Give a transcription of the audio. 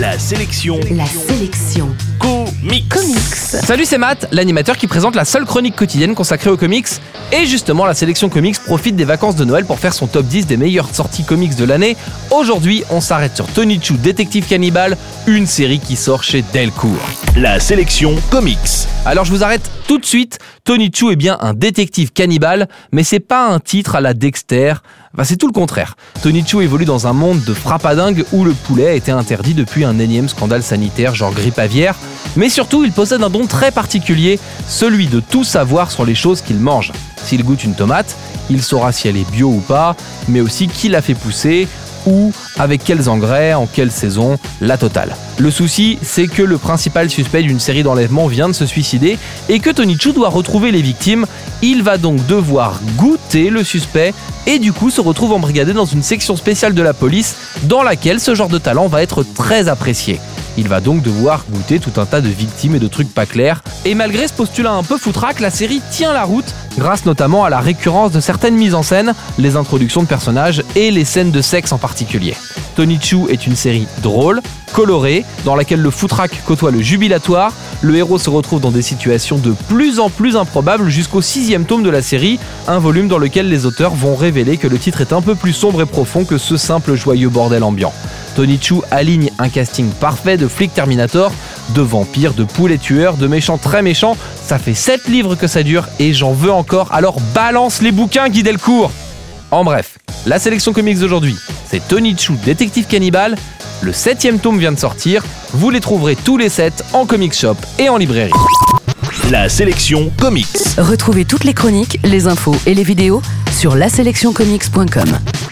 La sélection. La sélection comics. comics. Salut, c'est Matt, l'animateur qui présente la seule chronique quotidienne consacrée aux comics. Et justement, la sélection comics profite des vacances de Noël pour faire son top 10 des meilleures sorties comics de l'année. Aujourd'hui, on s'arrête sur Tony Chu, Détective Cannibal, une série qui sort chez Delcourt. La sélection comics. Alors je vous arrête tout de suite. Tony Chu est bien un détective cannibale, mais c'est pas un titre à la Dexter. Enfin, c'est tout le contraire. Tony Chu évolue dans un monde de frappadingue où le poulet a été interdit depuis un énième scandale sanitaire genre grippe aviaire. Mais surtout, il possède un don très particulier, celui de tout savoir sur les choses qu'il mange. S'il goûte une tomate, il saura si elle est bio ou pas, mais aussi qui l'a fait pousser, où, avec quels engrais, en quelle saison, la totale. Le souci, c'est que le principal suspect d'une série d'enlèvements vient de se suicider et que Tony Chu doit retrouver les victimes. Il va donc devoir goûter le suspect et du coup se retrouve embrigadé dans une section spéciale de la police dans laquelle ce genre de talent va être très apprécié. Il va donc devoir goûter tout un tas de victimes et de trucs pas clairs. Et malgré ce postulat un peu foutraque, la série tient la route, grâce notamment à la récurrence de certaines mises en scène, les introductions de personnages et les scènes de sexe en particulier. Tony Chu est une série drôle, colorée, dans laquelle le foutraque côtoie le jubilatoire. Le héros se retrouve dans des situations de plus en plus improbables jusqu'au sixième tome de la série, un volume dans lequel les auteurs vont révéler que le titre est un peu plus sombre et profond que ce simple joyeux bordel ambiant. Tony Chu aligne un casting parfait de flics Terminator, de vampires, de poulets tueurs, de méchants très méchants. Ça fait 7 livres que ça dure et j'en veux encore, alors balance les bouquins Guy Delcourt En bref, la sélection comics d'aujourd'hui, c'est Tony Chu, détective cannibale. Le septième tome vient de sortir. Vous les trouverez tous les 7 en comic shop et en librairie. La sélection comics. Retrouvez toutes les chroniques, les infos et les vidéos sur laselectioncomics.com.